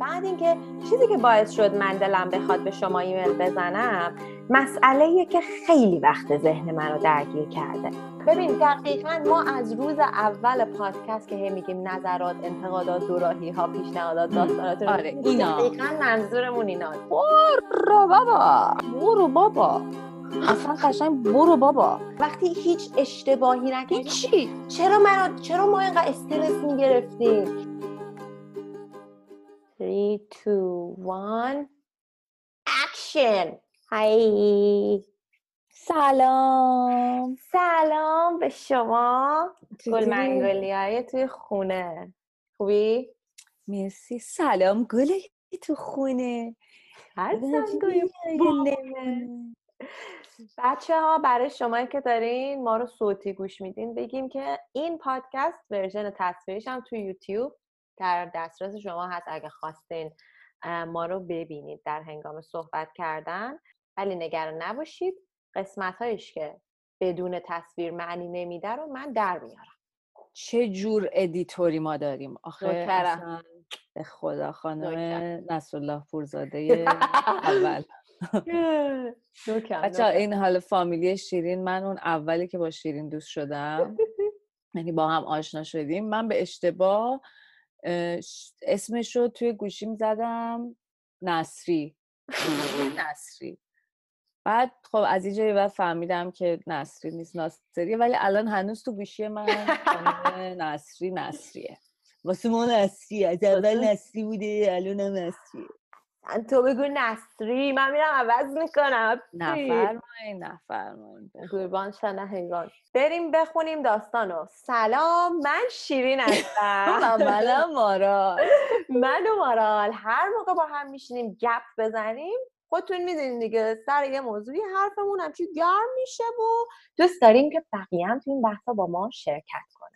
بعد اینکه چیزی که باعث شد من دلم بخواد به شما ایمیل بزنم مسئله که خیلی وقت ذهن منو درگیر کرده. ببین دقیقا ما از روز اول پادکست که هی میگیم نظرات انتقادات دوراهی ها پیشنهادات داستانات آره اینا. دقیقا منظورمون اینا. برو بابا برو بابا. اصلا قشنگ برو بابا. وقتی هیچ اشتباهی نکنی هیچی. چرا منو چرا ما اینقدر استرس می‌گرفتیم؟ 3 2 1 action hey سلام. سلام به شما. گل چطوری؟ منگولی های توی خونه. خوبی؟ مرسی. سلام گله تو خونه. هر بچه ها برای شما که دارین ما رو صوتی گوش میدین. بگیم که این پادکست version تصویریش هم توی یوتیوب. در دسترس شما هست اگه خواستین ما رو ببینید در هنگام صحبت کردن. ولی نگران نباشید قسمت هایش که بدون تصویر معنی نمیده رو من در میارم. چه جور ادیتوری ما داریم؟ آخه به خدا خانم. نصرالله پورزاده اول. بچه این حال فامیلی شیرین من اون اولی که با شیرین دوست شدم یعنی با هم آشنا شدیم. من به اشتباه اسمش رو توی گوشیم زدم نصری. نصری. بعد خب از اینجا بعد فهمیدم که نصری نیست ناصریه ولی الان هنوز تو گوشی من نصری نصریه. واسه ما نصری از اول نصری بوده الان هم نصریه. تو بگو نصری من میرم عوض می‌کنم. نفرمایین نفرمایین قربان شنه حیوان. بریم بخونیم داستانو. سلام من شیرین هستم. اولا مارا من و مارال هر موقع با هم میشینیم گپ بزنیم خودتون می‌دونین دیگه سر یه موضوعی حرفمون همچی گرم میشه و دوست داریم که بقیه هم تو این بحثا با ما شرکت کنن.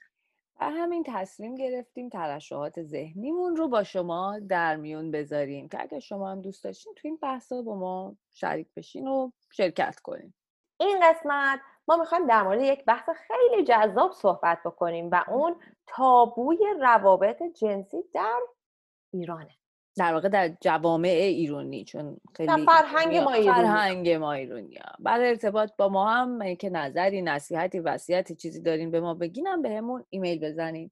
و همین تصمیم گرفتیم ترشحات ذهنیمون رو با شما در میون بذاریم که اگر شما هم دوست داشتین تو این بحثا با ما شریک بشین و شرکت کنین. این قسمت ما می‌خوایم در مورد یک بحث خیلی جذاب صحبت بکنیم و اون تابوی روابط جنسی در ایرانه. در واقع در جوامع ایرانی چون خیلی فرهنگ ما ایرانی. فرهنگ ما ایرانی برای ارتباط با ما هم که نظری نصیحتی وصیتی چیزی دارین به ما بگینم به همون ایمیل بزنین.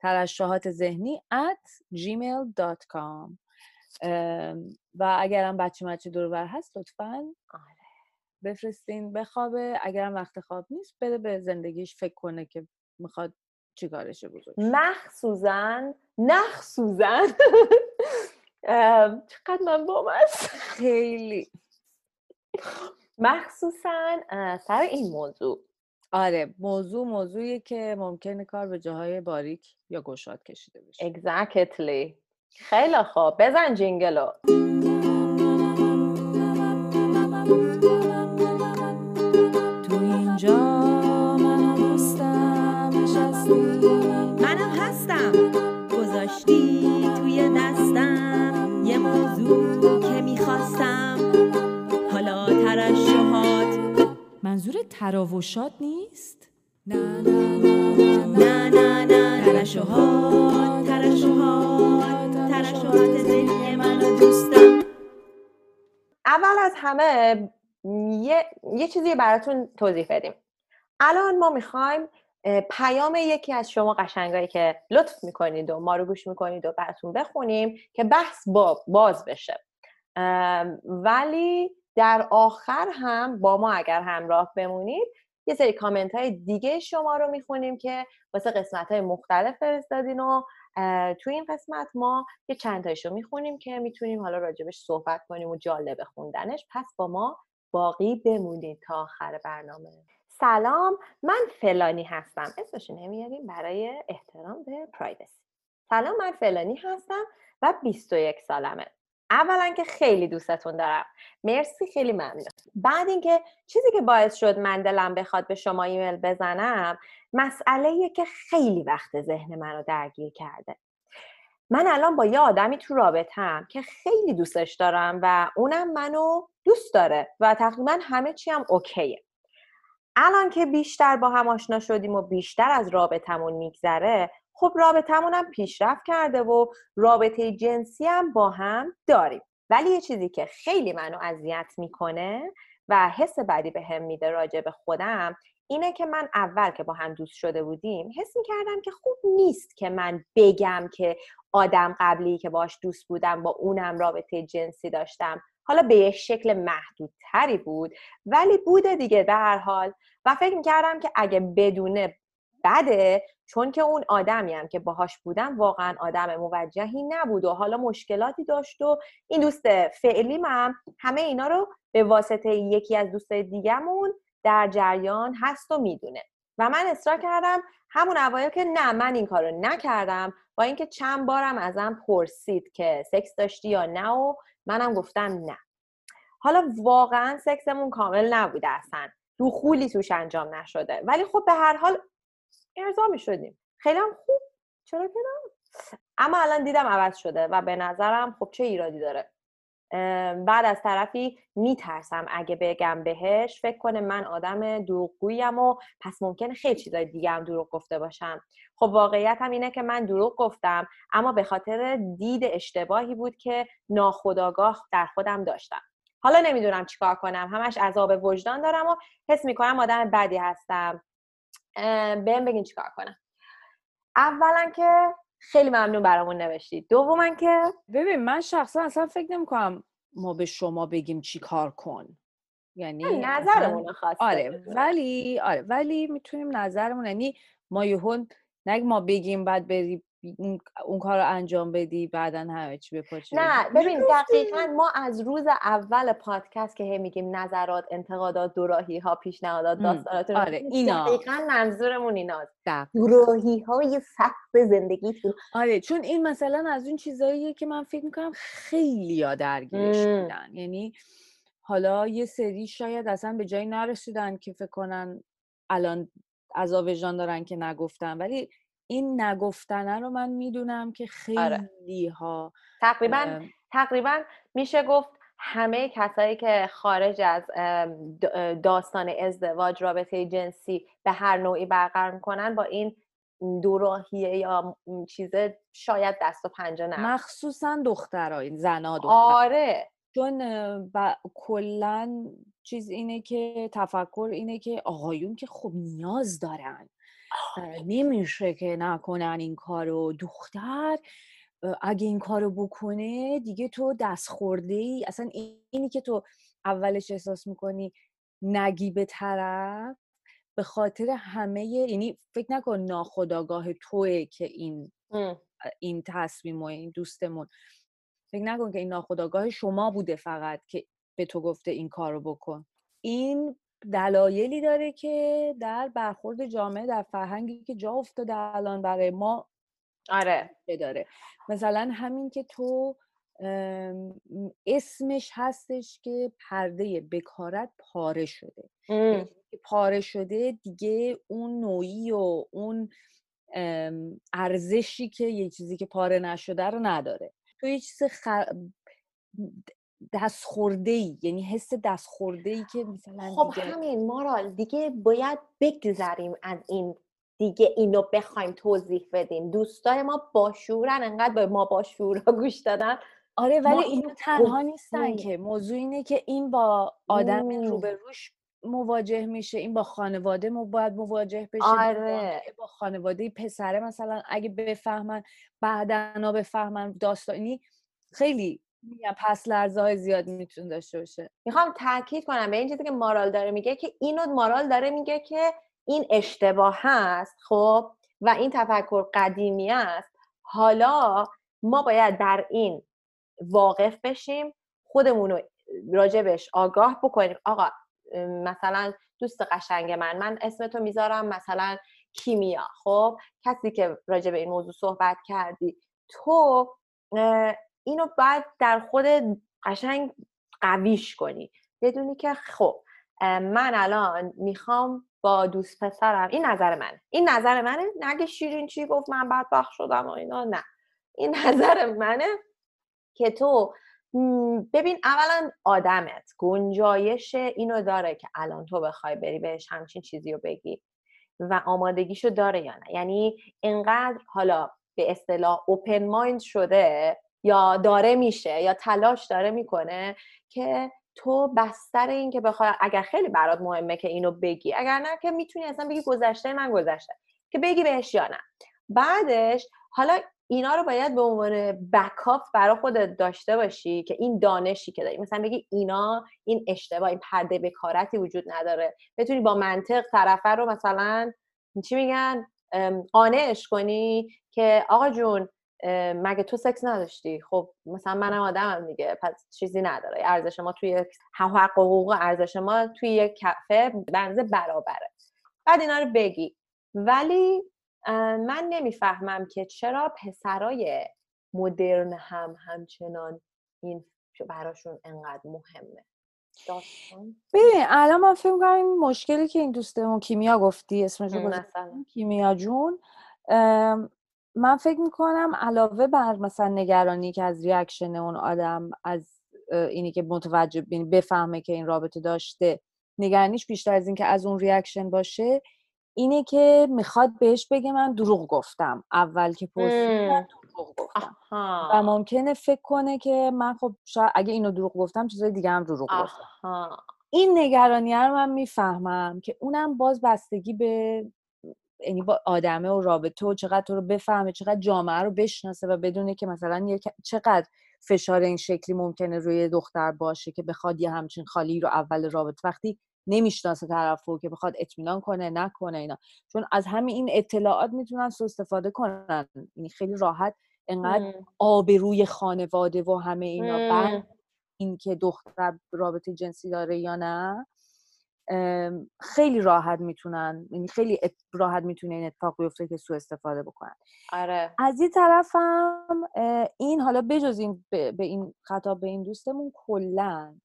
ترشحات ذهنی at gmail.com و اگرم بچه مچه دور بر هست لطفا آره. بفرستین بخوابه اگرم وقت خواب نیست بره به زندگیش فکر کنه که می‌خواد چیکارشه بزرگ مخصوصا نخصوصا چقدر من بامست خیلی. مخصوصا سر این موضوع. آره موضوع موضوعی که ممکنه کار به جاهای باریک یا گشاد کشیده بشه. Exactly. خیلی خوب. بزن جینگلو تو اینجا منم هستم. که می‌خواستم. حالا ترشحات. منظور تراوشات نیست؟ نه نه نه نه ترشحات ترشحات ترشحات ذهنی منو دوستم. اول از همه یه, یه چیزی براتون توضیح بدیم. الان ما می‌خوایم پیام یکی از شما قشنگایی که لطف می‌کنید و ما رو گوش می‌کنید و براتون بخونیم که بحث با باز بشه. ولی در آخر هم با ما اگر همراه بمونید یه سری کامنت های دیگه شما رو می‌خونیم که واسه قسمت های مختلف فرستادین و تو این قسمت ما یه چند تایشو می‌خونیم که می‌تونیم حالا راجبش صحبت کنیم و جالب خوندنش. پس با ما باقی بمونید تا آخر برنامه. سلام من فلانی هستم. اسمشو نمیاریم برای احترام به پرایوسی سلام من فلانی هستم و 21 سالمه. اولا که خیلی دوستتون دارم. مرسی خیلی ممنون. بعد اینکه چیزی که باعث شد من دلم بخواد به شما ایمیل بزنم مسئله که خیلی وقت ذهن منو درگیر کرده. من الان با یه آدمی تو رابطم که خیلی دوستش دارم و اونم منو دوست داره و تقریبا همه چی هم اوکیه. الان که بیشتر با هم آشنا شدیم و بیشتر از رابطمون میگذره خب رابطمون هم پیشرفت کرده و رابطه جنسی هم با هم داریم. ولی یه چیزی که خیلی منو اذیت می‌کنه و حس بدی به هم میده راجع به خودم اینه که من اول که با هم دوست شده بودیم حس می‌کردم که خوب نیست که من بگم که آدم قبلی که باش دوست بودم با اونم رابطه جنسی داشتم. حالا به یک شکل محدودتری بود ولی بوده دیگه در هر حال. و فکر می‌کردم که اگه بدونه بده چون که اون آدمی هم که باهاش بودم واقعا آدم موجهی نبود و حالا مشکلاتی داشت و این دوست فعلی هم همه اینا رو به واسطه یکی از دوستای دیگهمون در جریان هست و می‌دونه. و من اصرار کردم همون اوایل که نه من این کارو نکردم با اینکه چند بارم ازم پرسید که سکس داشتی یا نه و منم گفتم نه. حالا واقعا سکسمون کامل نبوده اصلا. دخولی توش انجام نشده. ولی خب به هر حال ارضا می شدیم خیلی هم خوب. چرا که نه؟ اما الان دیدم عوض شده و به نظرم خب چه ایرادی داره؟ بعد از طرفی میترسم اگه بگم بهش. فکر کنه من آدم دروغگویم و پس ممکنه خیلی چیزای دیگه هم دروغ گفته باشم. خب واقعیت هم اینه که من دروغ گفتم اما به خاطر دید اشتباهی بود که ناخداگاه در خودم داشتم. حالا نمی‌دونم چیکار کنم. همش عذاب وجدان دارم و حس می‌کنم آدم بدی هستم. بهم بگین چیکار کنم. اولا که خیلی ممنون برامون نوشتید. دوما که ببین من شخصا اصلا فکر نمی کنم ما به شما بگیم چی کار کن. یعنی نظرمون خواسته. آره ولی آره ولی می‌تونیم نظرمون یعنی ما یهو نگ ما بگیم بعد بری اون, کار رو انجام بدی بعدا همه چی بپاچه نه ببین دقیقا ما از روز اول پادکست که هی میگیم نظرات انتقادات دوراهی ها پیشنهادات داستانات آره اینا. دقیقا منظورمون ایناست. دوراهی های سخت زندگیتون. آره چون این مثلا از اون چیزاییه که من فکر می‌کنم خیلی ها درگیرش بودن. یعنی حالا یه سری شاید اصلا به جایی نرسیدن که فکر کنن الان عذاب وجدان دارن که نگفتن. ولی این نگفتنه رو من می‌دونم که آره. خیلی ها تقریبا تقریبا میشه گفت همه کسایی که خارج از داستان ازدواج رابطه جنسی به هر نوعی برقرار می‌کنن با این دوراهیه یا چیز شاید دست و پنجه نه مخصوصا دخترها زنا دختر آره. چون کلا چیز اینه که تفکر اینه که آقایون که خب نیاز دارن. نمیشه که نکنن این کارو. دختر اگه این کارو بکنه دیگه تو دست خورده ای اصلا اینی که تو اولش احساس می‌کنی نگی به طرف به خاطر همه یعنی فکر نکن ناخداگاه توه که این این تصمیم و این دوستمون. فکر نکن که این ناخداگاه شما بوده فقط که به تو گفته این کارو بکن. این دلایلی داره که در برخورد جامعه در فرهنگی که جا افتاده الان برای ما آره. داره. مثلا همین که تو اسمش هستش که پرده بکارت پاره شده. یعنی پاره شده دیگه اون نوعی و اون ارزشی که یه چیزی که پاره نشده رو نداره. تو یه چیز دست خورده ای یعنی حس دست خورده ای که مثلا خب همین مارال دیگه باید بگذریم از این دیگه اینو بخوایم توضیح بدیم. دوستای ما باشورن انقدر به ما باشورا گوش دادن. آره ولی اینو تنها نیستن که. موضوع اینه که این با آدم روبروش مواجه میشه این با خانواده مو باید مواجه بشه. آره. با خانواده پسره مثلا اگه بفهمن بعدنا بفهمن داستانی خیلی میگم پس لرزه های زیاد می‌تونه داشته باشه. می‌خوام تاکید کنم به این چیزی که مارال داره میگه که اینو مارال داره میگه که این اشتباه هست خب و این تفکر قدیمی است. حالا ما باید بر این واقف بشیم خودمون رو راجبش آگاه بکنیم. آقا مثلا دوست قشنگ من من اسمتو می‌ذارم مثلا کیمیا خب کسی که راجب این موضوع صحبت کردی. تو اینو باید در خود قشنگ قویش کنی. بدونی که خب من الان می‌خوام با دوست پسرم این نظر من این نظر منه نگه شیرین چی گفت من بدبخت شدم و اینا نه. این نظر منه که تو ببین اولا آدمت گنجایش اینو داره که الان تو بخوای بری بهش همچین چیزی رو بگی و آمادگیشو داره یا نه. یعنی اینقدر حالا به اصطلاح اوپن مایند شده یا داره میشه یا تلاش داره می‌کنه که تو بستر این که بخوای اگر خیلی برات مهمه که اینو بگی اگر نه که می‌تونی اصلا بگی گذشته من گذشته که بگی بهش یا نه. بعدش حالا اینا رو باید به عنوان بکاپ برای خودت داشته باشی که این دانشی که داری مثلا بگی اینا این اشتباه این پرده بکارتی وجود نداره. بتونی با منطق طرفه رو مثلا چی میگن قانعش کنی که آقا جون مگه تو سکس نداشتی؟ خب مثلا منم آدمم دیگه پس چیزی نداره. ارزش ما توی حق حقوق ارزش ما توی یک کفه بنزه برابره. بعد اینا رو بگی. ولی من نمی‌فهمم که چرا پسرای مدرن هم همچنان این براشون انقدر مهمه. ببین الان من فکر کنم این مشکلی که این دوستمون کیمیا گفتی اسمش رو کیمیا جون من فکر می‌کنم علاوه بر مثلا نگرانی که از reaction اون آدم از اینی که متوجه بفهمه که این رابطه داشته نگرانیش بیشتر از اینکه از اون reaction باشه اینه که می‌خواد بهش بگه من دروغ گفتم. اول که پرسید دروغ گفتم. و ممکنه فکر کنه که من خب شاید اگه اینو دروغ گفتم چیزای دیگه هم دروغ گفتم. این نگرانی رو من می‌فهمم که اونم باز بستگی به یعنی با آدمه و رابطه و چقدر تو رو بفهمه چقدر جامعه رو بشناسه و بدونه که مثلا چقدر فشار این شکلی ممکنه روی دختر باشه که بخواد یه همچین خالی رو اول رابطه وقتی نمی‌شناسه طرفو که بخواد اطمینان کنه نکنه اینا. چون از همین این اطلاعات می‌تونن سو استفاده کنن. یعنی خیلی راحت انقدر آبروی خانواده و همه اینا. بعد اینکه دختر رابطه جنسی داره یا نه خیلی راحت می‌تونن یعنی خیلی راحت می‌تونه این اتفاق بیفته که سو استفاده بکنن. آره. از این طرف هم این حالا بجز این به این خطاب به این دوستمون کلا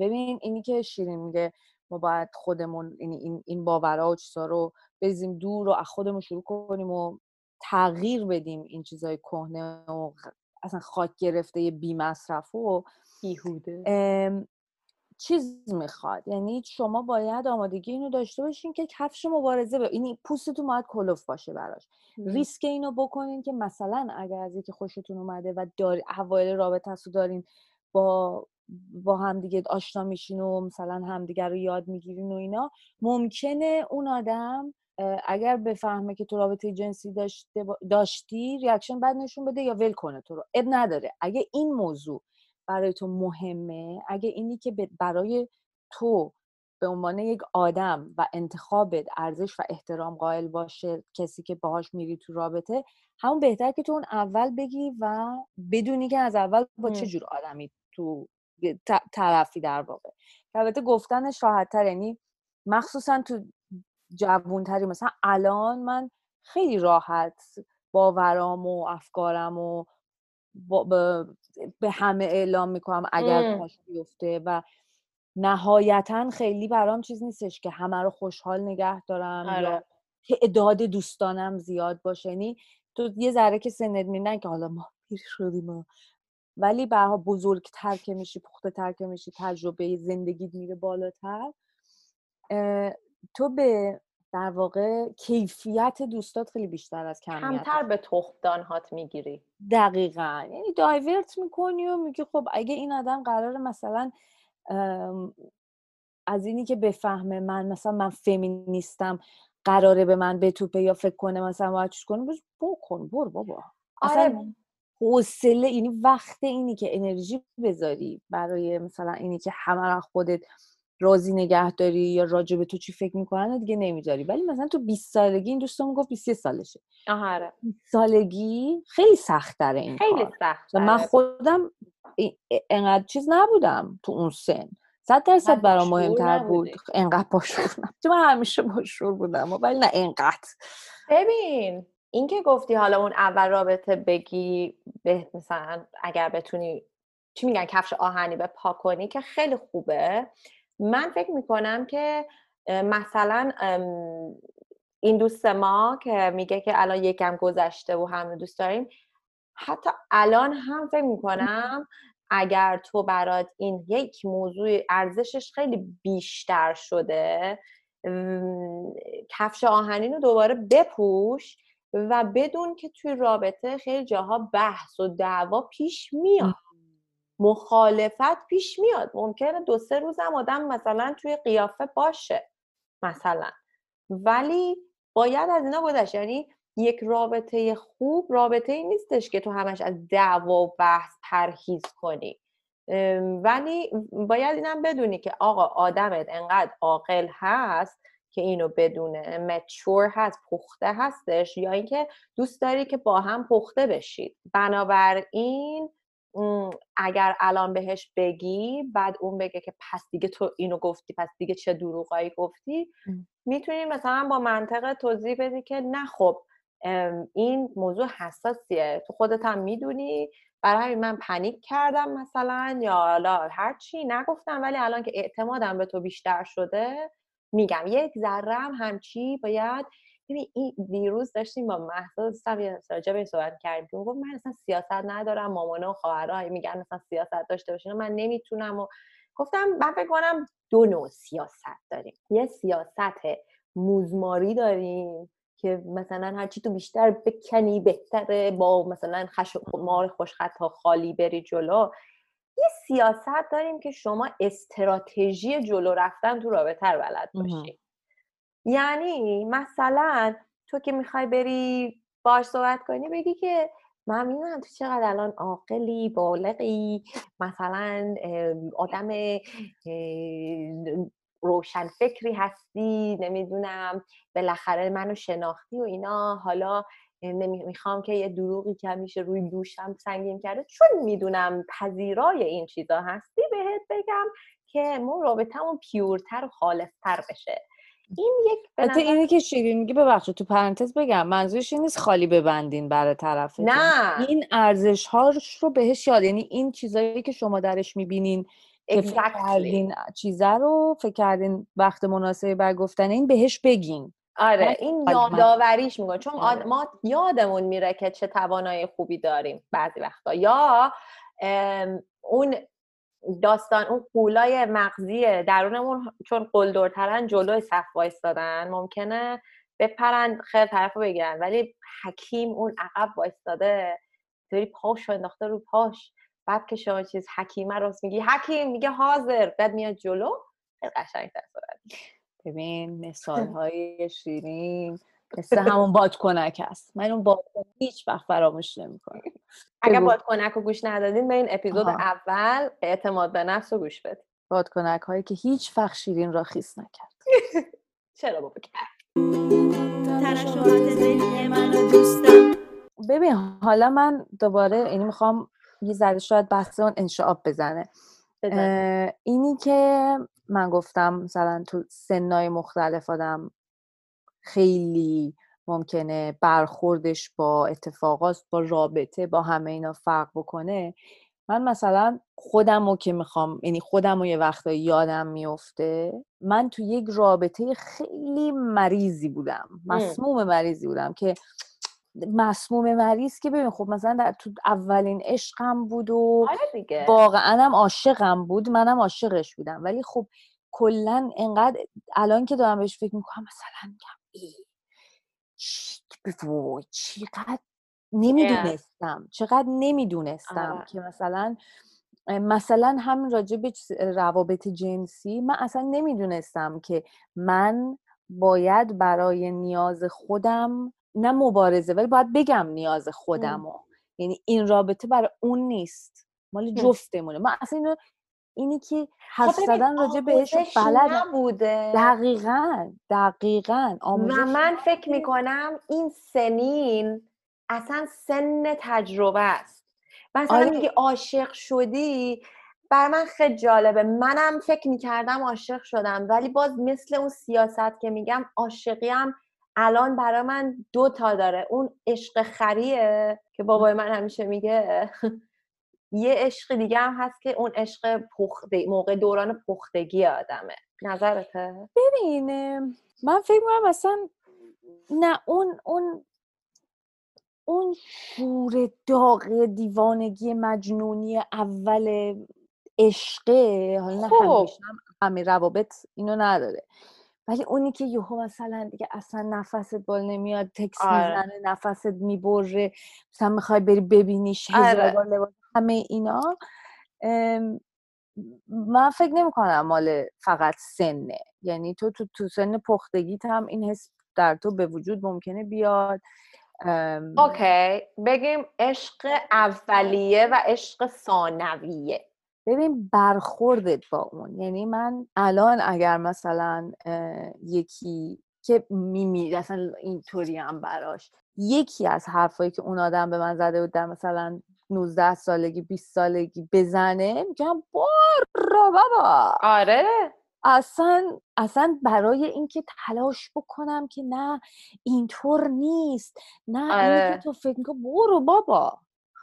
ببین اینی که شیرین میگه ما باید خودمون یعنی این این باورها و چیزا رو بزیم دور و از خودمون شروع کنیم و تغییر بدیم این چیزای کهنه و اصلا خاک گرفته بی مصرف و بیهوده. چیز می‌خواد. یعنی شما باید آمادگی اینو داشته باشین که کفش مبارزه به یعنی پوستتون باید کلفت باشه براش. ریسک اینو بکنین که مثلا اگر از یکی خوشتون اومده و داری اوایل رابطه رو دارین با با هم دیگه آشنا میشین و مثلا همدیگه رو یاد می‌گیرین و اینا ممکنه اون آدم اگر بفهمه که تو رابطه جنسی داشته داشتی reaction بد نشون بده یا ول کنه تو رو. عیب نداره. اگه این موضوع برای تو مهمه؟ اگه اینی که برای تو به عنوان یک آدم و انتخابت ارزش و احترام قائل باشه کسی که باهاش میری تو رابطه همون بهتر که تو اون اول بگی و بدونی که از اول با چه جور آدمی تو طرفی در واقع. البته گفتنش راحت تر یعنی مخصوصا تو جوونتری مثلا الان من خیلی راحت باورام و افکارم و به همه اعلام می‌کنم اگر پاش بیفته و نهایتا خیلی برام چیز نیستش که همه رو خوشحال نگه دارم آره. یا تعداد دوستانم زیاد باشه یعنی تو یه ذره که سنت میرن که حالا ما پیر شدیم ولی برها بزرگتر که میشی پخته تر که میشی تجربه زندگیت میره بالاتر تو به در واقع کیفیت دوستات خیلی بیشتر از کمیت کمتر به هات می‌گیری. دقیقا. یعنی دایورت می‌کنی و میگی خب اگه این آدم قرار مثلا از اینی که بفهمه من مثلا من فمینیستم قراره به من بتوپه یا فکر کنه مثلا باید چیز کنه بکن برو بابا. آره. حوصله اینی وقت اینی که انرژی بذاری برای مثلا اینی که همه خودت راضی نگه داری یا راجع به تو چی فکر می‌کنن دیگه نمی‌ذاری ولی مثلا تو 20 سالگی این دوستمون گفت 23 سالشه. آره. سالگی خیلی سخت داره این خیلی سخت من خودم انقدر چیز نبودم تو اون سن. صد درصد برام مهمتر بود انقدر باشور نبود من همیشه باشور بودم ولی نه انقدر. ببین این که گفتی حالا اون اول رابطه بگی به مثلا اگر بتونی چی میگن کفش آهنی به پا کنی که خیلی خوبه. من فکر می‌کنم که مثلا این دوست ما که میگه که الان یکم گذشته و همه دوست داریم حتی الان هم فکر می‌کنم اگر تو برات این یک موضوع ارزشش خیلی بیشتر شده کفش آهنین رو دوباره بپوش و بدون که توی رابطه خیلی جاها بحث و دعوا پیش میاد. مخالفت پیش میاد. ممکنه دو سه روزم آدم مثلا توی قیافه باشه مثلا. ولی باید از اینا گذشت. یعنی یک رابطه خوب رابطه ای نیستش که تو همش از دعوا و بحث پرهیز کنی. ولی باید اینم بدونی که آقا آدمت انقدر عاقل هست که اینو بدونه مچور هست پخته هستش یا اینکه دوست داری که با هم پخته بشید. بنابراین اگر الان بهش بگی بعد اون بگه که پس دیگه تو اینو گفتی پس دیگه چه دروغایی گفتی. می‌تونی مثلا با منطق توضیح بدی که نه خب این موضوع حساسیه. تو خودت هم می‌دونی. برای همین من پنیک کردم مثلا یا حالا هر چی نگفتم ولی الان که اعتمادم به تو بیشتر شده میگم. یک ذره هم همچی باید ببین این دیروز داشتیم با مهسا راجع به این صحبت کردیم گفت من اصلا سیاست ندارم مامانه و خواهرها هی میگن مثلا سیاست داشته باشین من نمی‌تونم و گفتم من فکر کنم دو نوع سیاست داریم. یه سیاست موزماری داریم که مثلا هرچی تو بیشتر بکنی بهتره با مثلا خش مار خوشخط تا خالی بری جلو. یه سیاست داریم که شما استراتژی جلو رفتن تو رابطه رو بلد. باشی یعنی مثلا تو که می‌خوای بری باش صحبت کنی بگی که من می‌دونم تو چقدر الان عاقلی بالغی مثلا آدم روشن فکری هستی نمی‌دونم بالاخره منو شناختی و اینا. حالا نمی‌خوام که یه دروغی که همیشه روی دوشم سنگین کرده چون می‌دونم پذیرای این چیزا هستی بهت بگم که ما رابطمون پیورتر و خالصتر بشه. این یک حتی نظر اینی که شیرین میگه ببخشید تو پرانتز بگم منظورش این نیست خالی ببندین برای طرفتون نه. این ارزش هاش رو بهش یاد یعنی این چیزایی که شما درش می‌بینین که فکر Exactly. کردین چیزه رو فکر کردین وقت مناسبی بر گفتن این بهش بگین آره این یادآوریش می‌کنه چون آره. ما یادمون میره که چه توانایی خوبی داریم بعضی وقتا یا اون داستان اون قولای مغزی درونمون چون قلدرترن جلوی صف وایستادن ممکنه بپرن خیر طرف بگیرن ولی حکیم اون عقب وایستاده داری پاش رو انداخته رو پاش بعد که شما چیز حکیمه رو میگی حکیم میگه حاضر بعد میاد جلو خیلی قشنگ‌تر صحبت ببین مثال های شیرین مثل همون بادکنک هست. من اون بادکنک هیچ وقت فراموش نمی‌کنم. اگر بگو. بادکنک رو گوش ندادین به این اپیزود آها. اول اعتماد به نفس رو گوش بدین. بادکنک هایی که هیچ وقت شیرین را خیس نکرد. چرا بابا دوستم. ببین حالا من دوباره یعنی می‌خوام یه ذره شاید بحث اون انشعاب بزنه. اینی که من گفتم مثلا تو سنای مختلف آدم خیلی ممکنه برخوردش با اتفاقات با رابطه با همه اینا فرق بکنه. من مثلا خودم رو که می‌خوام یعنی خودم رو یه وقتایی یادم میفته من تو یک رابطه خیلی مریضی بودم مسموم مریضی بودم که مسموم مریض که ببین خب مثلا در تو اولین عشقم بود و آره واقعا هم عاشقم بود منم عاشقش بودم. ولی خب کلا انقدر الان که دارم بهش فکر می‌کنم مثلا میگم ای، وای، چقدر نمی‌دونستم چقدر نمی‌دونستم. که مثلا مثلا همین راجع به روابط جنسی من اصلا نمی‌دونستم که من باید برای نیاز خودم نه مبارزه ولی باید بگم نیاز خودمو. یعنی این رابطه برای اون نیست. مال. جفتمونه. من اصلا اینو اینی که حرف خب زدن راجع بهش بلدم نبوده دقیقا دقیقا. آموزش و من فکر. می‌کنم این سنین اصلا سن تجربه است. مثلا. میگی عاشق شدی بر من خیلی جالبه. منم فکر می‌کردم عاشق شدم ولی باز مثل اون سیاست که میگم عاشقی هم الان برای من دو تا داره. اون عشق خریه که بابای من همیشه میگه. یه عشق دیگه هم هست که اون عشق پخته موقع دوران پختگی آدمه نظرته ببین من فکر می‌کنم اصلا نه اون اون اون شور داغ دیوانگی مجنونی اول عشقه حالا خب. همه روابط اینو نداره ولی اونی که یهو مثلا دیگه اصلا نفست بال نمیاد تکس آره. می‌زنه نفست می‌بره مثلا می‌خوای بری ببینیش هزار آره. بار لباس همه اینا من فکر نمی کنم مال فقط سنه. یعنی تو تو, تو سن پختگیت هم این حس در تو به وجود ممکنه بیاد. اوکی. بگیم عشق اولیه و عشق ثانویه. ببین برخوردت با اون. یعنی من الان اگر مثلا یکی که میمی اصلا اینطوری هم براش. یکی از حرفایی که اون آدم به من زده بود در مثلا 19 سالگی 20 سالگی بزنه میگم برو بابا. آره. اصلا اصلا برای اینکه تلاش بکنم که نه اینطور نیست نه آره. که تو فکر می‌کنی برو بابا.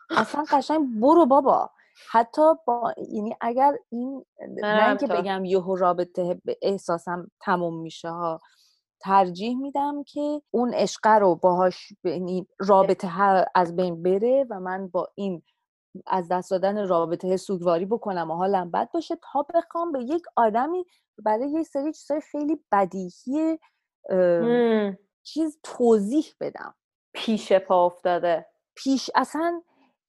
اصلا قشنگ برو بابا. حتی با یعنی اگر این اینکه همینطور. بگم یهو رابطه احساسم تموم میشه ها. ترجیح میدم که اون عشقه رو باهاش یعنی رابطه از بین بره و من با این از دست دادن رابطه سوگواری بکنم و حالم بد باشه تا بخوام به یک آدمی برای یه سری چیزای خیلی بدیهی. چیز توضیح بدم. پیش پا افتاده. پیش اصلا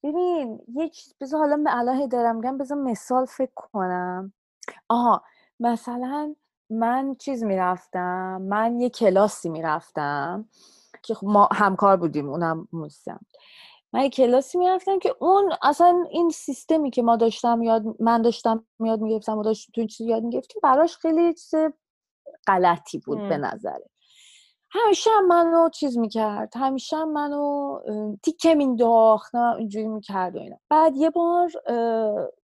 ببین یه چیز بذار حالا به الهه دارم میگم بذار مثال فکر کنم. آها مثلا من چیز می‌رفتم من یه کلاسی می‌رفتم که خب ما همکار بودیم اونم موسیقی من یه کلاسی می‌رفتم که اون اصلا این سیستمی که ما داشتم یاد من داشتم یاد می‌گرفتم و داشت تو این چیز یاد می‌گرفتیم براش خیلی چیز غلطی بود به. نظره همیشه هم منو چیز می‌کرد همیشه هم منو تیکه مینداخت نه، اینجوری می‌کرد و اینا. بعد یه بار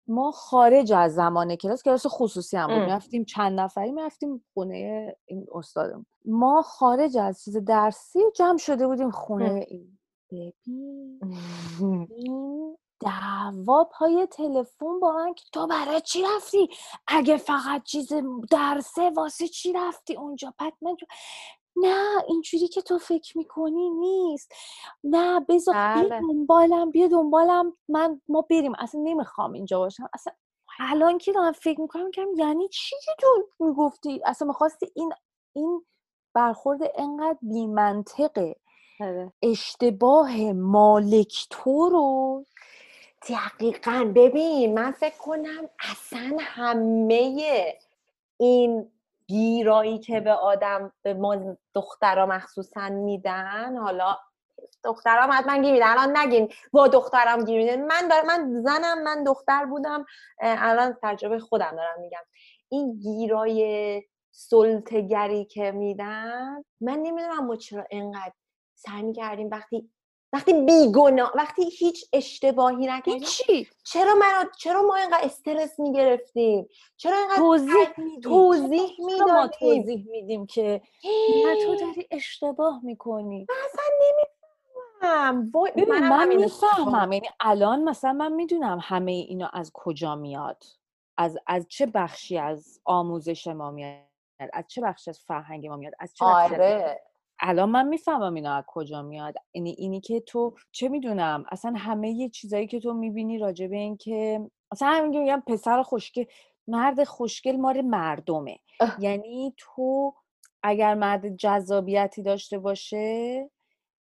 ما خارج از زمان کلاس کلاس خصوصی هم بود. ام. می‌رفتیم چند نفری می‌رفتیم خونه این استادم. ما خارج از چیز درسی جمع شده بودیم خونه این. ببین این دعوا پای تلفن با من که تو برای چی رفتی؟ اگه فقط چیز درسه واسه چی رفتی اونجا؟ بعد من جو- نه اینجوری که تو فکر می‌کنی نیست. نه بذار بیا بله. دنبالم بیا دنبالم. من ما بریم. اصلا نمی‌خوام اینجا باشم. اصلا الان که دارم فکر می‌کنم میگم یعنی چی که تو می‌گفتی؟ اصلا می‌خواستی این این برخورد انقدر بیمنطقه. آره. اشتباه مالک تو رو. دقیقا. ببین من فکر کنم اصلا همه این گیرایی که به آدم به ما دخترها مخصوصا میدن حالا دخترها حتما گیر میدن الان نگین با دخترم گیر میدن من دارم من زنم من دختر بودم. الان تجربه خودم دارم میگم. این گیرای سلطگری که میدن من نمی‌دونم ما چرا انقدر سعی می‌کردیم وقتی وقتی بیگناه وقتی هیچ اشتباهی نکردیم هیچی. چرا من چرا ما اینقدر استرس می‌گرفتیم؟ چرا اینقدر توضیح میدیم. توضیح ما می‌دادیم توضیح میدیم که نه تو داری اشتباه می‌کنی. اصلا نمی‌فهمم. من همین می‌فهمم. یعنی الان مثلا من می‌دونم همه اینا از کجا میاد. از از چه بخشی از آموزش ما میاد؟ از چه بخشی از فرهنگ ما میاد؟ از چه آره. الان من می‌فهمم اینا از کجا میاد. یعنی اینی که تو چه می‌دونم اصلا همه یه چیزایی که تو می‌بینی راجع به این که مثلا همین که میگم پسر خوشگل مرد خوشگل مال مردمه. اه. یعنی تو اگر مرد جذابیتی داشته باشه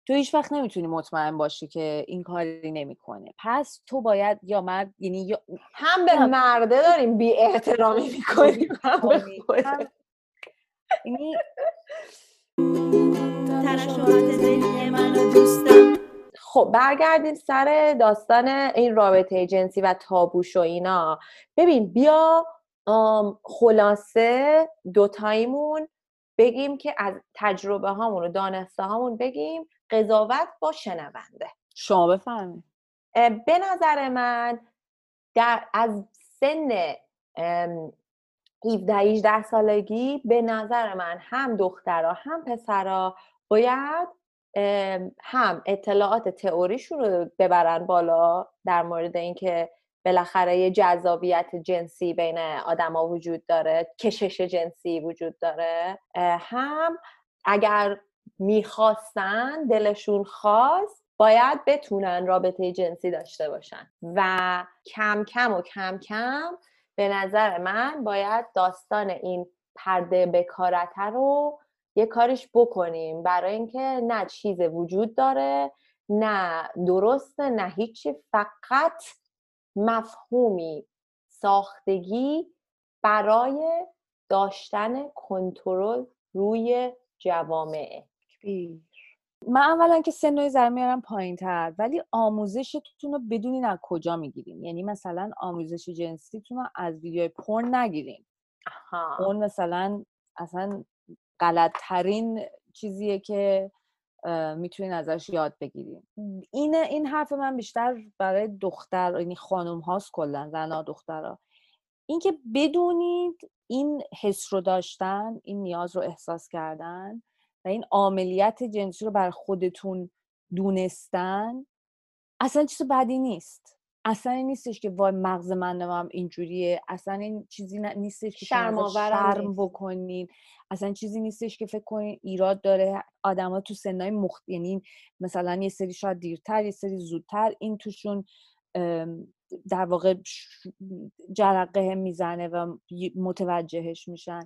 تو هیچ وقت نمی‌تونی مطمئن باشی که این کاری نمی‌کنه. پس تو باید یا مرد یعنی یا هم به نه. مرده داریم بی احترامی می‌کنیم هم به خب برگردیم سر داستان این رابطه جنسی و تابوش و اینا. ببین بیا خلاصه دوتاییمون بگیم که از تجربه هامون و دانسته هامون بگیم قضاوت با شنونده. شما بفهمید اه، به نظر من در از سن 17 18 سالگی به نظر من هم دخترها هم پسرها باید هم اطلاعات تئوریشون رو ببرن بالا در مورد اینکه بالاخره یه جذابیت جنسی بین آدما وجود داره کشش جنسی وجود داره. هم اگر می‌خواستن دلشون خواست باید بتونن رابطه جنسی داشته باشن و کم کم و کم کم به نظر من باید داستان این پرده بکارته رو یه کارش بکنیم. برای اینکه نه چیز وجود داره نه درسته نه هیچی فقط مفهومی ساختگی برای داشتن کنترل روی جوامع. من اولا که سنوی ذره میارم پایین تر ولی آموزشتون رو بدونین از کجا می‌گیرین. یعنی مثلا آموزش جنسیتون رو از ویدیو پرن نگیرین. اون مثلا اصلا غلطترین چیزیه که می‌تونین ازش یاد بگیرین. این این حرف من بیشتر برای دختر یعنی خانم هاست کلا زنها دخترها اینکه بدونید این حس رو داشتن این نیاز رو احساس کردن و این عملیت جنسی رو بر خودتون دونستن اصلا چیز بدی نیست. اصلا این نیستش که وای مغز من هم اینجوریه. اصلا این چیزی نیستش که شرم, شرم بکنین. اصلا چیزی نیستش که فکر کنین ایراد داره. آدما تو سنهای مخت یعنی مثلا یه سری شاید دیرتر یه سری زودتر این توشون در واقع جرقه می‌زنه و متوجهش میشن.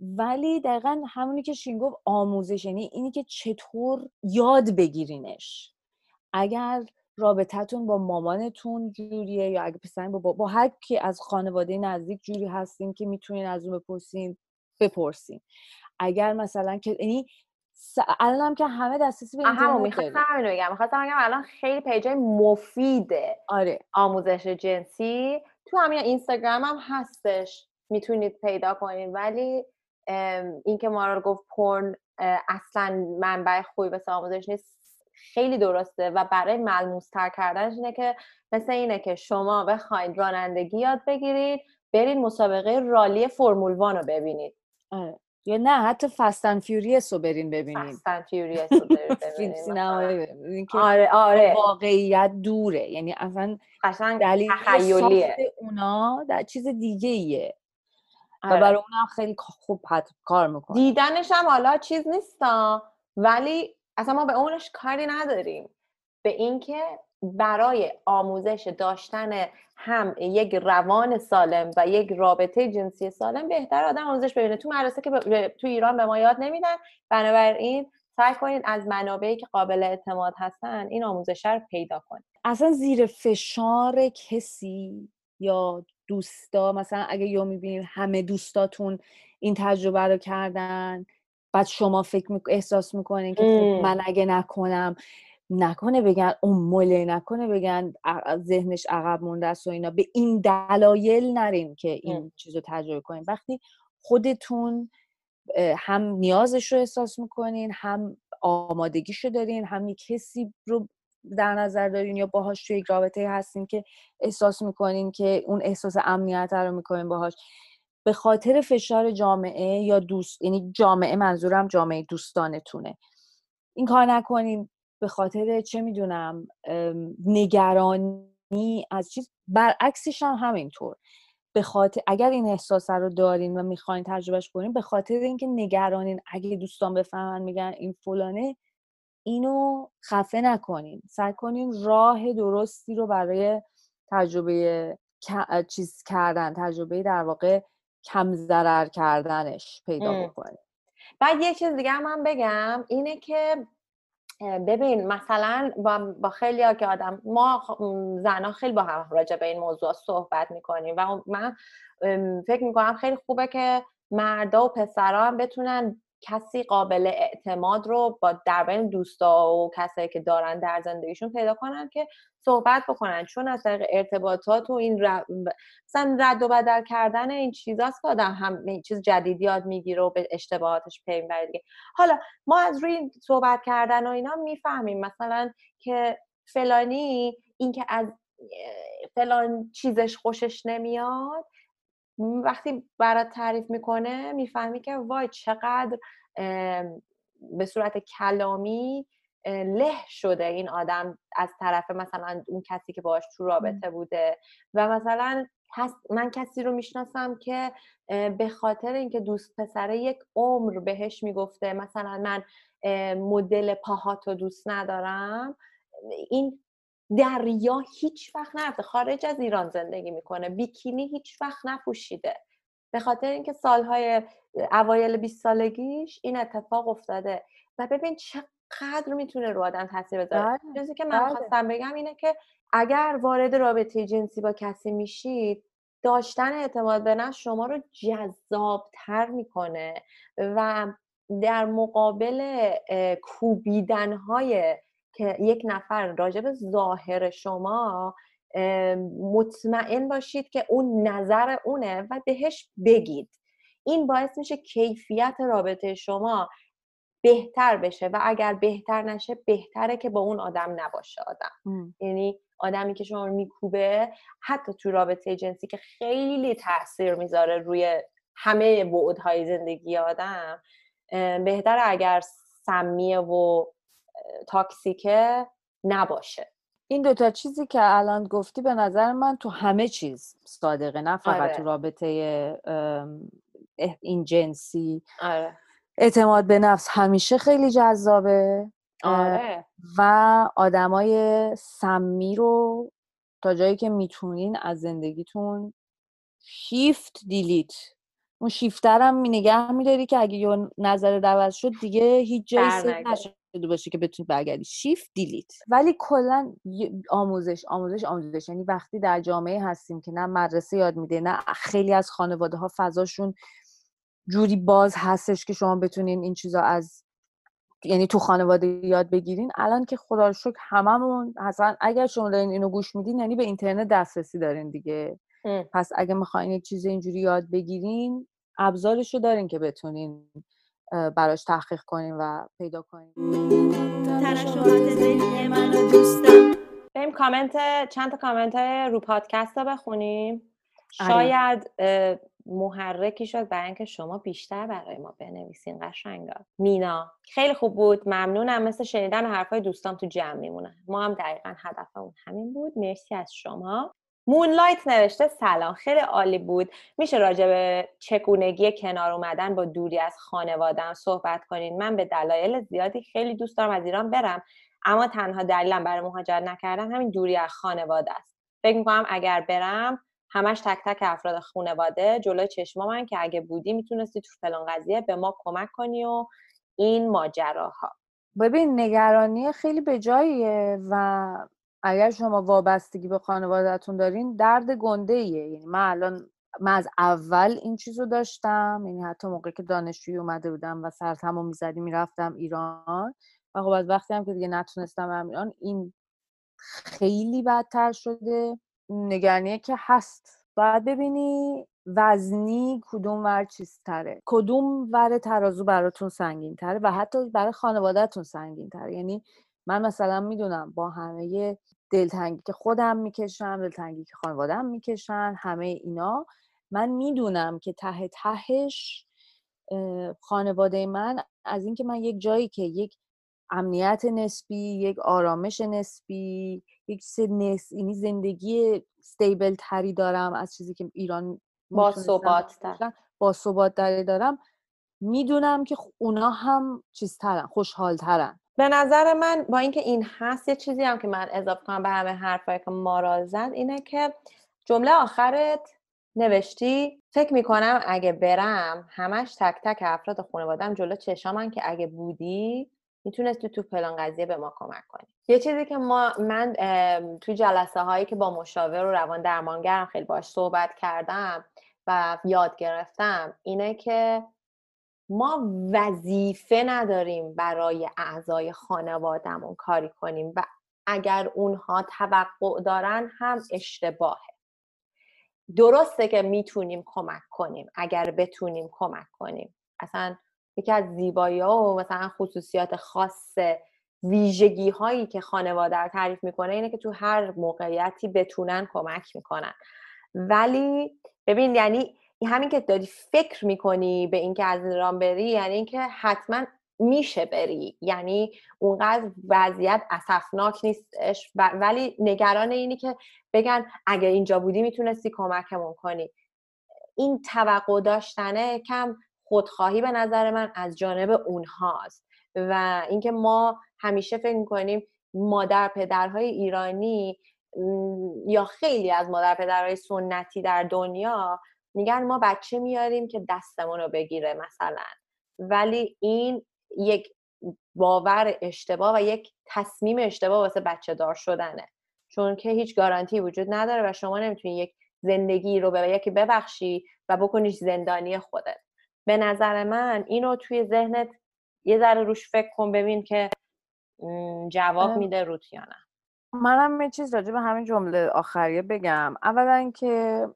ولی دقیقا همونی که شین گفت آموزش یعنی اینی که چطور یاد بگیرینش. اگر رابطتون با مامانتون جوریه یا اگه پسرین با, با هر کی از خانواده نزدیک جوری هستین که می‌تونین از اون بپرسین بپرسین. اگر مثلا که یعنی الان که همه دسترسی به اینترنت می‌خواستم همین بگم. می‌خواستم بگم الان خیلی پیجای مفیده آره. آموزش جنسی تو همین اینستاگرام هم هستش. می‌تونید پیدا کنید ولی اینکه ما رو گفت پرن اصلا منبع خوبی واسه آموزش نیست خیلی درسته و برای ملموستر کردنش اینه که مثل اینه که شما بخواید رانندگی یاد بگیرید برید مسابقه رالی فرمول وان رو ببینید. آره. یا نه حتی Fast and Furious رو برین ببینید. Fast and Furious رو برین آره آره. واقعیت دوره. یعنی اصلا دلیل تخیلیه. اونا در چیز دیگه ایه و آره. برای اونم خیلی خوب کار می‌کنه. دیدنش هم حالا چیز نیستا ولی اصلا ما به اونش کاری نداریم. به اینکه برای آموزش داشتن هم یک روان سالم و یک رابطه جنسی سالم بهتر آدم آموزش ببینه. تو مدرسه که تو ایران به ما یاد نمیدن بنابراین سعی کنید از منابعی که قابل اعتماد هستن این آموزش رو پیدا کنید اصلا زیر فشار کسی یا دوستا مثلا اگه یا می‌بینید همه دوستاتون این تجربه رو کردن بعد شما فکر می... احساس می‌کنین که خب من اگه نکنم نکنه بگن اون مله نکنه بگن ذهنش عقب مونده است و اینا. به این دلایل نرین که این چیز رو تجربه کنین. وقتی خودتون هم نیازش رو احساس می‌کنین هم آمادگیشو دارین هم کسی رو در نظر دارین یا باهاش توی رابطه هستین که احساس می‌کنین که اون احساس امنیت رو می‌کنین باهاش؟ به خاطر فشار جامعه یا دوست یعنی جامعه منظورم جامعه دوستانتونه. این کار نکنین. به خاطر چه می‌دونم نگرانی از چیز. برعکسش هم همینطور. به خاطر اگر این احساس رو دارین و می‌خواین تجربهش کنین به خاطر اینکه نگرانین. اگه دوستان بفهمن میگن این فلانه اینو خفه نکنین. سعی کنین راه درستی رو برای تجربه چیز کردن تجربه در واقع کم ضرر کردنش پیدا بکنید بعد یه چیز دیگه هم بگم اینه که ببین مثلا با, با خیلی ها که آدم ما زنها خیلی با هم راجع به این موضوع صحبت می‌کنیم و من فکر می‌کنم خیلی خوبه که مردا و پسرها هم بتونن کسی قابل اعتماد رو با در بین دوستا و کسایی که دارن در زندگیشون پیدا کنن که صحبت بکنن چون از طریق ارتباطات و این. مثلا رد و بدل کردن این چیزاست که آدم هم چیز جدید یاد می‌گیره و به اشتباهاتش پی می‌بره حالا ما از روی صحبت کردن و اینا می‌فهمیم مثلا که فلانی اینکه از فلان چیزش خوشش نمیاد وقتی برات تعریف می‌کنه می‌فهمی که وای چقدر به صورت کلامی له شده این آدم از طرف مثلا اون کسی که باش تو رابطه بوده. و مثلا من کسی رو می‌شناسم که به خاطر اینکه دوست پسره یک عمر بهش می‌گفته مثلا من مدل پاهاتو دوست ندارم این دریا هیچ وقت نرفته. خارج از ایران زندگی می‌کنه. بیکینی هیچ وقت نپوشیده. به خاطر اینکه سالهای اوایل 20 سالگیش این اتفاق افتاده. و ببین چقدر می‌تونه رو آدم تاثیر بذاره. بله، چیزی که من بله. خواستم بگم اینه که اگر وارد رابطه جنسی با کسی میشید داشتن اعتماد به نفس شما رو جذابتر می‌کنه. و در مقابل کوبیدن های که یک نفر راجع به ظاهر شما مطمئن باشید که اون نظر اونه و بهش بگید این باعث میشه کیفیت رابطه شما بهتر بشه و اگر بهتر نشه بهتره که با اون آدم نباشه آدم ام. یعنی آدمی که شما رو میکوبه حتی تو رابطه جنسی که خیلی تاثیر می‌ذاره روی همه بعدهای زندگی آدم اه، بهتره اگر سمیه و تاکسیکه نباشه. این دوتا چیزی که الان گفتی به نظر من تو همه چیز صادقه نه فقط آره. تو رابطه این جنسی. آره. اعتماد به نفس همیشه خیلی جذابه آره. و آدمای سمی رو تا جایی که می‌تونین از زندگیتون shift delete. اون شیفتر هم نگه میداری که اگه یه نظر عوض شد دیگه هیچ جایی save نشده باشه که بتونی برگردی shift delete. ولی کلا آموزش آموزش آموزش. یعنی وقتی در جامعه هستیم که نه مدرسه یاد میده نه خیلی از خانواده ها فضاشون جوری باز هستش که شما بتونین این چیزا از یعنی تو خانواده یاد بگیرین. الان که خدا رو شکر هممون اصلا اگر شما دارین اینو گوش میدین یعنی به اینترنت دسترسی دارین دیگه. ام. پس اگه می‌خواین یک چیز اینجوری یاد بگیرین ابزارشو دارین که بتونین براش تحقیق کنین و پیدا دوستم. بریم کامنت چند تا کامنت رو پادکست رو بخونیم. آره. شاید محرکی شد برای اینکه شما بیشتر برای ما بنویسین قشنگا. مینا خیلی خوب بود. ممنونم. مثل شنیدن حرفای دوستان تو جمع میمونه ما هم دقیقا هدفمون همین بود. مرسی از شما. مونلایت نوشته سلام خیلی عالی بود. میشه راجع به چگونگی کنار اومدن با دوری از خانوادم صحبت کنین. من به دلایل زیادی خیلی دوست دارم از ایران برم اما تنها دلیلم برای مهاجرت نکردن همین دوری از خانواده است. فکر می‌کنم اگر برم همش تک تک افراد خانواده جلوی چشما من که اگه بودی می‌تونستی تو فلان قضیه به ما کمک کنی و این ماجراها. ببین نگرانی خیلی به جاییه و اگر شما وابستگی به خانوادهتون دارین درد گنده ایه یعنی من الان من از اول این چیز رو داشتم یعنی حتی موقعی که دانشجویی اومده بودم و سرتمو می‌زدی می‌رفتم ایران. و خب از وقتی هم که دیگه نتونستم برم ایران این خیلی بدتر شده. نگرانیه که هست. باید ببینی وزنی کدوم ور چیزتره. کدوم ور ترازو براتون سنگین تره و حتی برای خانوادهتون سنگین تره یعنی من مثلا می‌دونم با همه دلتنگی که خودم می‌کشم دلتنگی که خانوادم می‌کشن همه اینا من می‌دونم که ته تهش خانواده من از اینکه من یک جایی که یک امنیت نسبی یک آرامش نسبی یک نس... یعنی زندگی ستیبل تری دارم از چیزی که ایران با. داشتم. با ثبات دارم می‌دونم که اونا هم چیزترن خوشحالترن به نظر من با اینکه این هست یه چیزی هم که من اضافه کنم به همه حرفایی که مارال زد اینه که جمله آخرت نوشتی فکر می‌کنم اگه برم همش تک تک افراد خانوادم جلو چشامن که اگه بودی می‌تونستی تو فلان قضیه به ما کمک کنی. یه چیزی که ما من توی جلسه هایی که با مشاور و روان درمانگرم خیلی باش صحبت کردم و یاد گرفتم اینه که ما وظیفه نداریم برای اعضای خانوادهمون کاری کنیم و اگر اونها توقع دارن هم اشتباهه. درسته که می‌تونیم کمک کنیم اگر بتونیم کمک کنیم. اصلا یکی از زیبایی ها و مثلا خصوصیات خاص ویژگی هایی که خانواده رو تعریف می‌کنه اینه که تو هر موقعیتی بتونن کمک می‌کنن. ولی ببین یعنی همین که داری فکر می‌کنی به اینکه از ایران بری یعنی اینکه حتما میشه بری. یعنی اونقدر وضعیت اسفناک نیستش ولی نگران اینی که بگن اگه اینجا بودی می‌تونستی کمکمون کنی. این توقع داشتنه کم خودخواهی به نظر من از جانب اونهاست. و اینکه ما همیشه فکر می‌کنیم مادر پدرهای ایرانی یا خیلی از مادر پدرهای سنتی در دنیا میگن ما بچه میاریم که دستمون رو بگیره مثلا. ولی این یک باور اشتباه و یک تصمیم اشتباه واسه بچه دار شدنه. چون که هیچ گارانتی وجود نداره و شما نمی‌تونی یک زندگی رو به یکی ببخشی و بکنیش زندانی خودت. به نظر من اینو توی ذهنت یه ذره روش فکر کن ببین که جواب میده روت یا نه. منم یه چیز راجع به همین جمله آخریه بگم. اولا که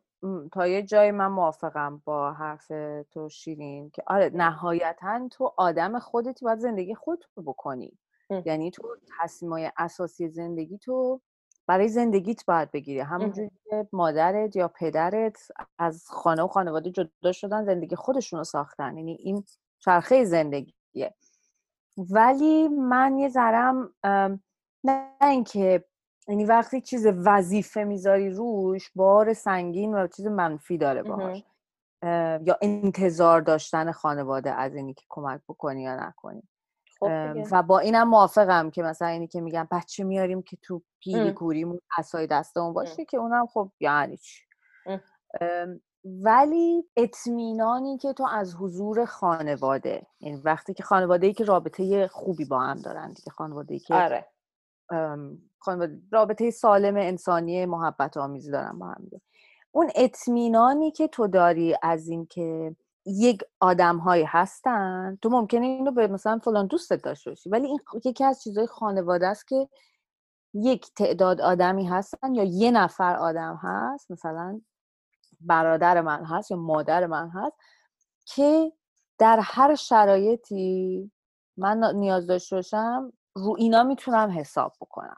تا یه جایی من موافقم با حرف تو شیرین که آره نهایتا تو آدم خودتی باید زندگی خودت رو بکنی یعنی تو تصمیمای اساسی زندگی تو برای زندگیت باید بگیری. همونجوری که مادرت یا پدرت از خانه و خانواده جدا شدن زندگی خودشون رو ساختن. یعنی این چرخه زندگیه. ولی من یه ذرم نه اینکه یعنی وقتی چیز وظیفه می‌ذاری روش بار سنگین و چیز منفی داره باهاش. یا انتظار داشتن خانواده از اینی که کمک بکنی یا نکنی. خب و با اینم موافقم که مثلا اینی که میگن بچه میاریم که تو پیری کوریمون اسای دستمون باشه که اونم خب یعنی چی؟ ولی اطمینانی که تو از حضور خانواده یعنی وقتی که خانواده ای که رابطه خوبی با هم دارن دیگه خانواده ای که آره. خانواده رابطه سالم انسانی محبت آمیزی دارن با هم اون اطمینانی که تو داری از اینکه یک آدم هایی هستن تو ممکنه اینو به مثلا فلان دوستت داشته باشی ولی این یکی از چیزهای خانواده است که یک تعداد آدمی هستن یا یه نفر آدم هست مثلا برادر من هست یا مادر من هست که در هر شرایطی من نیاز داشته باشم رو اینا می‌تونم حساب بکنم.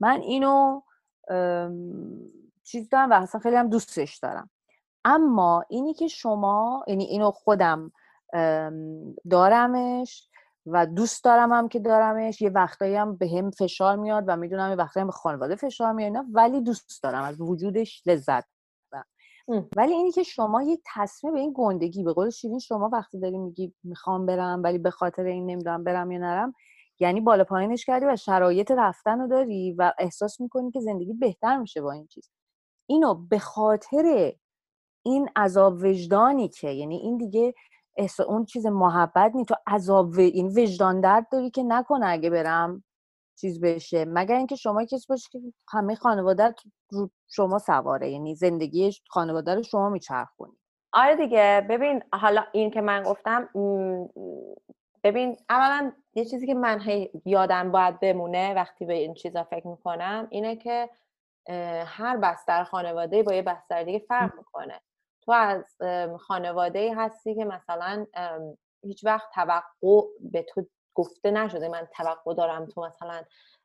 من اینو چیز دارم و اصلا خیلی هم دوستش دارم. اما اینی که شما یعنی اینو خودم دارمش و دوست دارم هم که دارمش یه وقتایی هم به هم فشار میاد و می‌دونم یه وقتایی هم به خانواده فشار میاد ولی دوست دارم از وجودش لذت ولی اینی که شما یه تصمیم به این گندگی به قول شیرین شما وقتی داری میگی می‌خوام برم ولی به خاطر این نمی‌دونم برم یا نرم یعنی بالا پایینش کردی و شرایط رفتن رو داری و احساس می‌کنی که زندگی بهتر میشه با این چیز. اینو به خاطر این عذاب وجدانی که یعنی این دیگه اون چیز محبت نی تو عذاب و... این وجدان درد داری که نکنه اگه برم چیز بشه. مگر اینکه شما کسی باشه که همه خانواده رو شما سواره یعنی زندگی خانواده رو شما میچرخونی. آره دیگه. ببین حالا این که من گفتم ببین اولا یه چیزی که من یادم باید بمونه وقتی به این چیزا فکر می‌کنم اینه که هر بستر خانواده با یه بستر دیگه فرق می‌کنه. تو از خانواده هستی که مثلا هیچ وقت توقع به تو گفته نشده من توقع دارم تو مثلا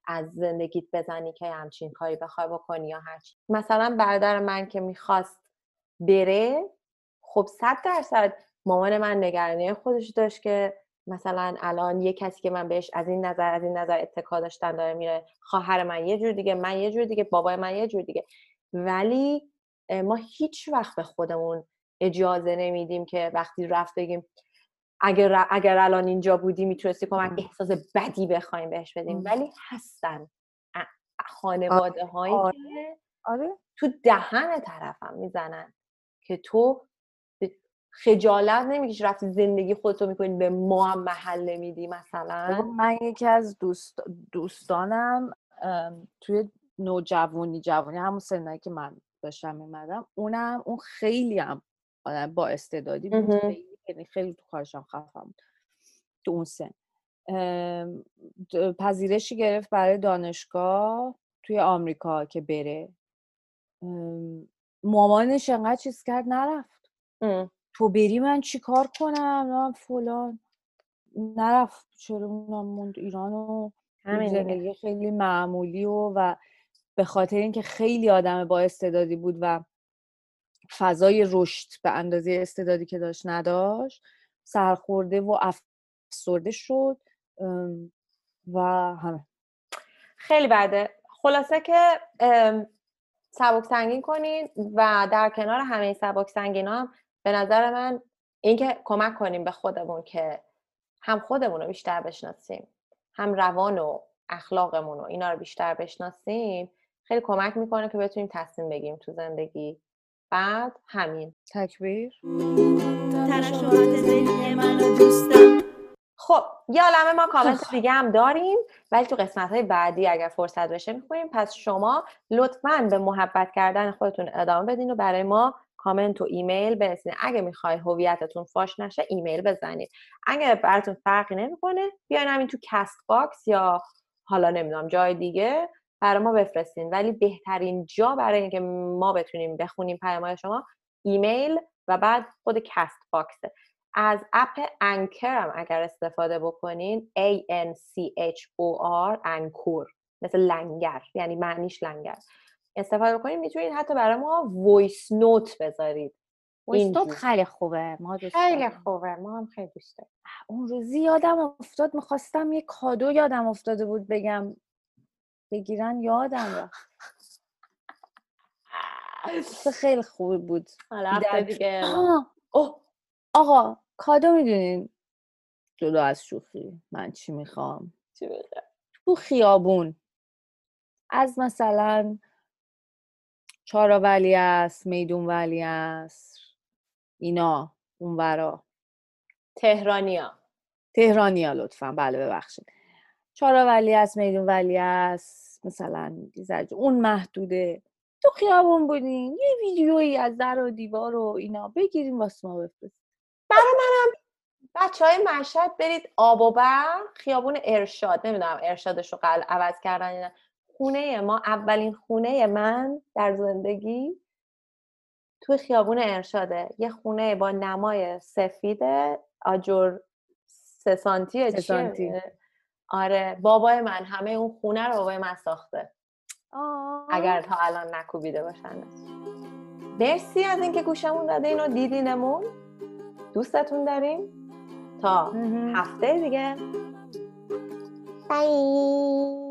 از زندگیت بزنی که همچین کاری بخوای بکنی یا هرچی مثلا برادر من که می‌خواست بره خب صد درصد مامان من نگرانی خودش داشت که مثلا الان یه کسی که من بهش از این نظر از این نظر اتکا داشتن داره میره خواهر من یه جور دیگه من یه جور دیگه بابای من یه جور دیگه. ولی ما هیچ وقت به خودمون اجازه نمیدیم که وقتی رفت بگیم اگر, اگر الان اینجا بودی می‌تونستی کمک احساس بدی بخوایم بهش بدیم. ولی هستن خانواده هایی آره. که آره. تو دهن طرفم می‌زنن که تو خجالت نمی‌کشی رفتی زندگی خودتو می‌کنی به ما هم محل نمیدی مثلا؟ من یکی از دوست دوستانم توی نوجوانی جوانی همون سنایی که من داشتم میمدم اونم اون خیلی هم با استعدادی بود خیلی یعنی خیلی تو کارشم خفم بود تو اون سن. پذیرشی گرفت برای دانشگاه توی آمریکا که بره. مامانش انقدر چیز کرد نرفت. تو بری من چی کار کنم؟ من فلان. نرفت چرا موند ایران و زندگی خیلی معمولی و و به خاطر اینکه خیلی آدم با استعدادی بود و فضای رشد به اندازه استعدادی که داشت نداشت سرخورده و افسرده شد و همه. خیلی بده. خلاصه که سبک سنگین کنید و در کنار همه سبک سنگین هم به نظر من اینکه کمک کنیم به خودمون که هم خودمون رو بیشتر بشناسیم هم روان و اخلاقمون و اینا رو بیشتر بشناسیم خیلی کمک می‌کنه که بتونیم تصمیم بگیریم تو زندگی. بعد همین. تکبیر. ترشحات ذهنی من و دوستم. خب یه عالمه ما کامنت. دیگه هم داریم ولی تو قسمت های بعدی اگر فرصت بشه می‌خونیم پس شما لطفا به محبت کردن خودتون ادامه بدین و برای ما کامنت و ایمیل بنویسین اگه می‌خوای هویتتون فاش نشه ایمیل بزنید. اگه براتون فرقی نمی‌کنه بیاین همین تو Castbox یا حالا نمی‌دونم جای دیگه برای ما بفرستین. ولی بهترین جا برای اینکه ما بتونیم بخونیم پیامهای شما ایمیل و بعد خود Castbox ه. از اپ Anchor هم اگر استفاده بکنین A N C H O R Anchor. مثل لنگر یعنی معنیش لنگر. استفاده بکنین می‌تونین حتی برای ما voice note بذارید. voice note اینجور. خیلی خوبه ما دوست خیلی. خوبه ما هم خیلی دوست داریم. اون روزی یادم افتاد می‌خواستم یه کادو یادم افتاده بود بگم. بگیرن یادم رفت. خیلی خوبی بود. حالا دیگه آه، آقا کادو می‌دونین؟ جدا از شوخی. من چی می‌خوام؟ تو خیابون. از مثلا چارا ولی است میدون ولی است. اینا اونورا. تهرانیا. تهرانیا لطفا. بله ببخشید. چارا ولی است میدون ولی است. مثلا زج- اون محدوده. تو خیابون بودین. یه ویدیویی از در و دیوار و اینا. بگیریم واسه ما بفرست بچه های مشهد برید آب و برق خیابون ارشاد. نمی‌دونم ارشادش رو قل عوض کردن. خونه ما اولین خونه من در زندگی توی خیابون ارشاده. یه خونه با نمای سفید آجر سه سانتیه سه؟ سانتی. آره. بابای من همه اون خونه رو بابای من ساخته. آه. اگر تا الان نکوبیده باشن. مرسی از اینکه گوشمون دادین و دیدینمون. دوستتون داریم. تا مهم. هفته دیگه. بای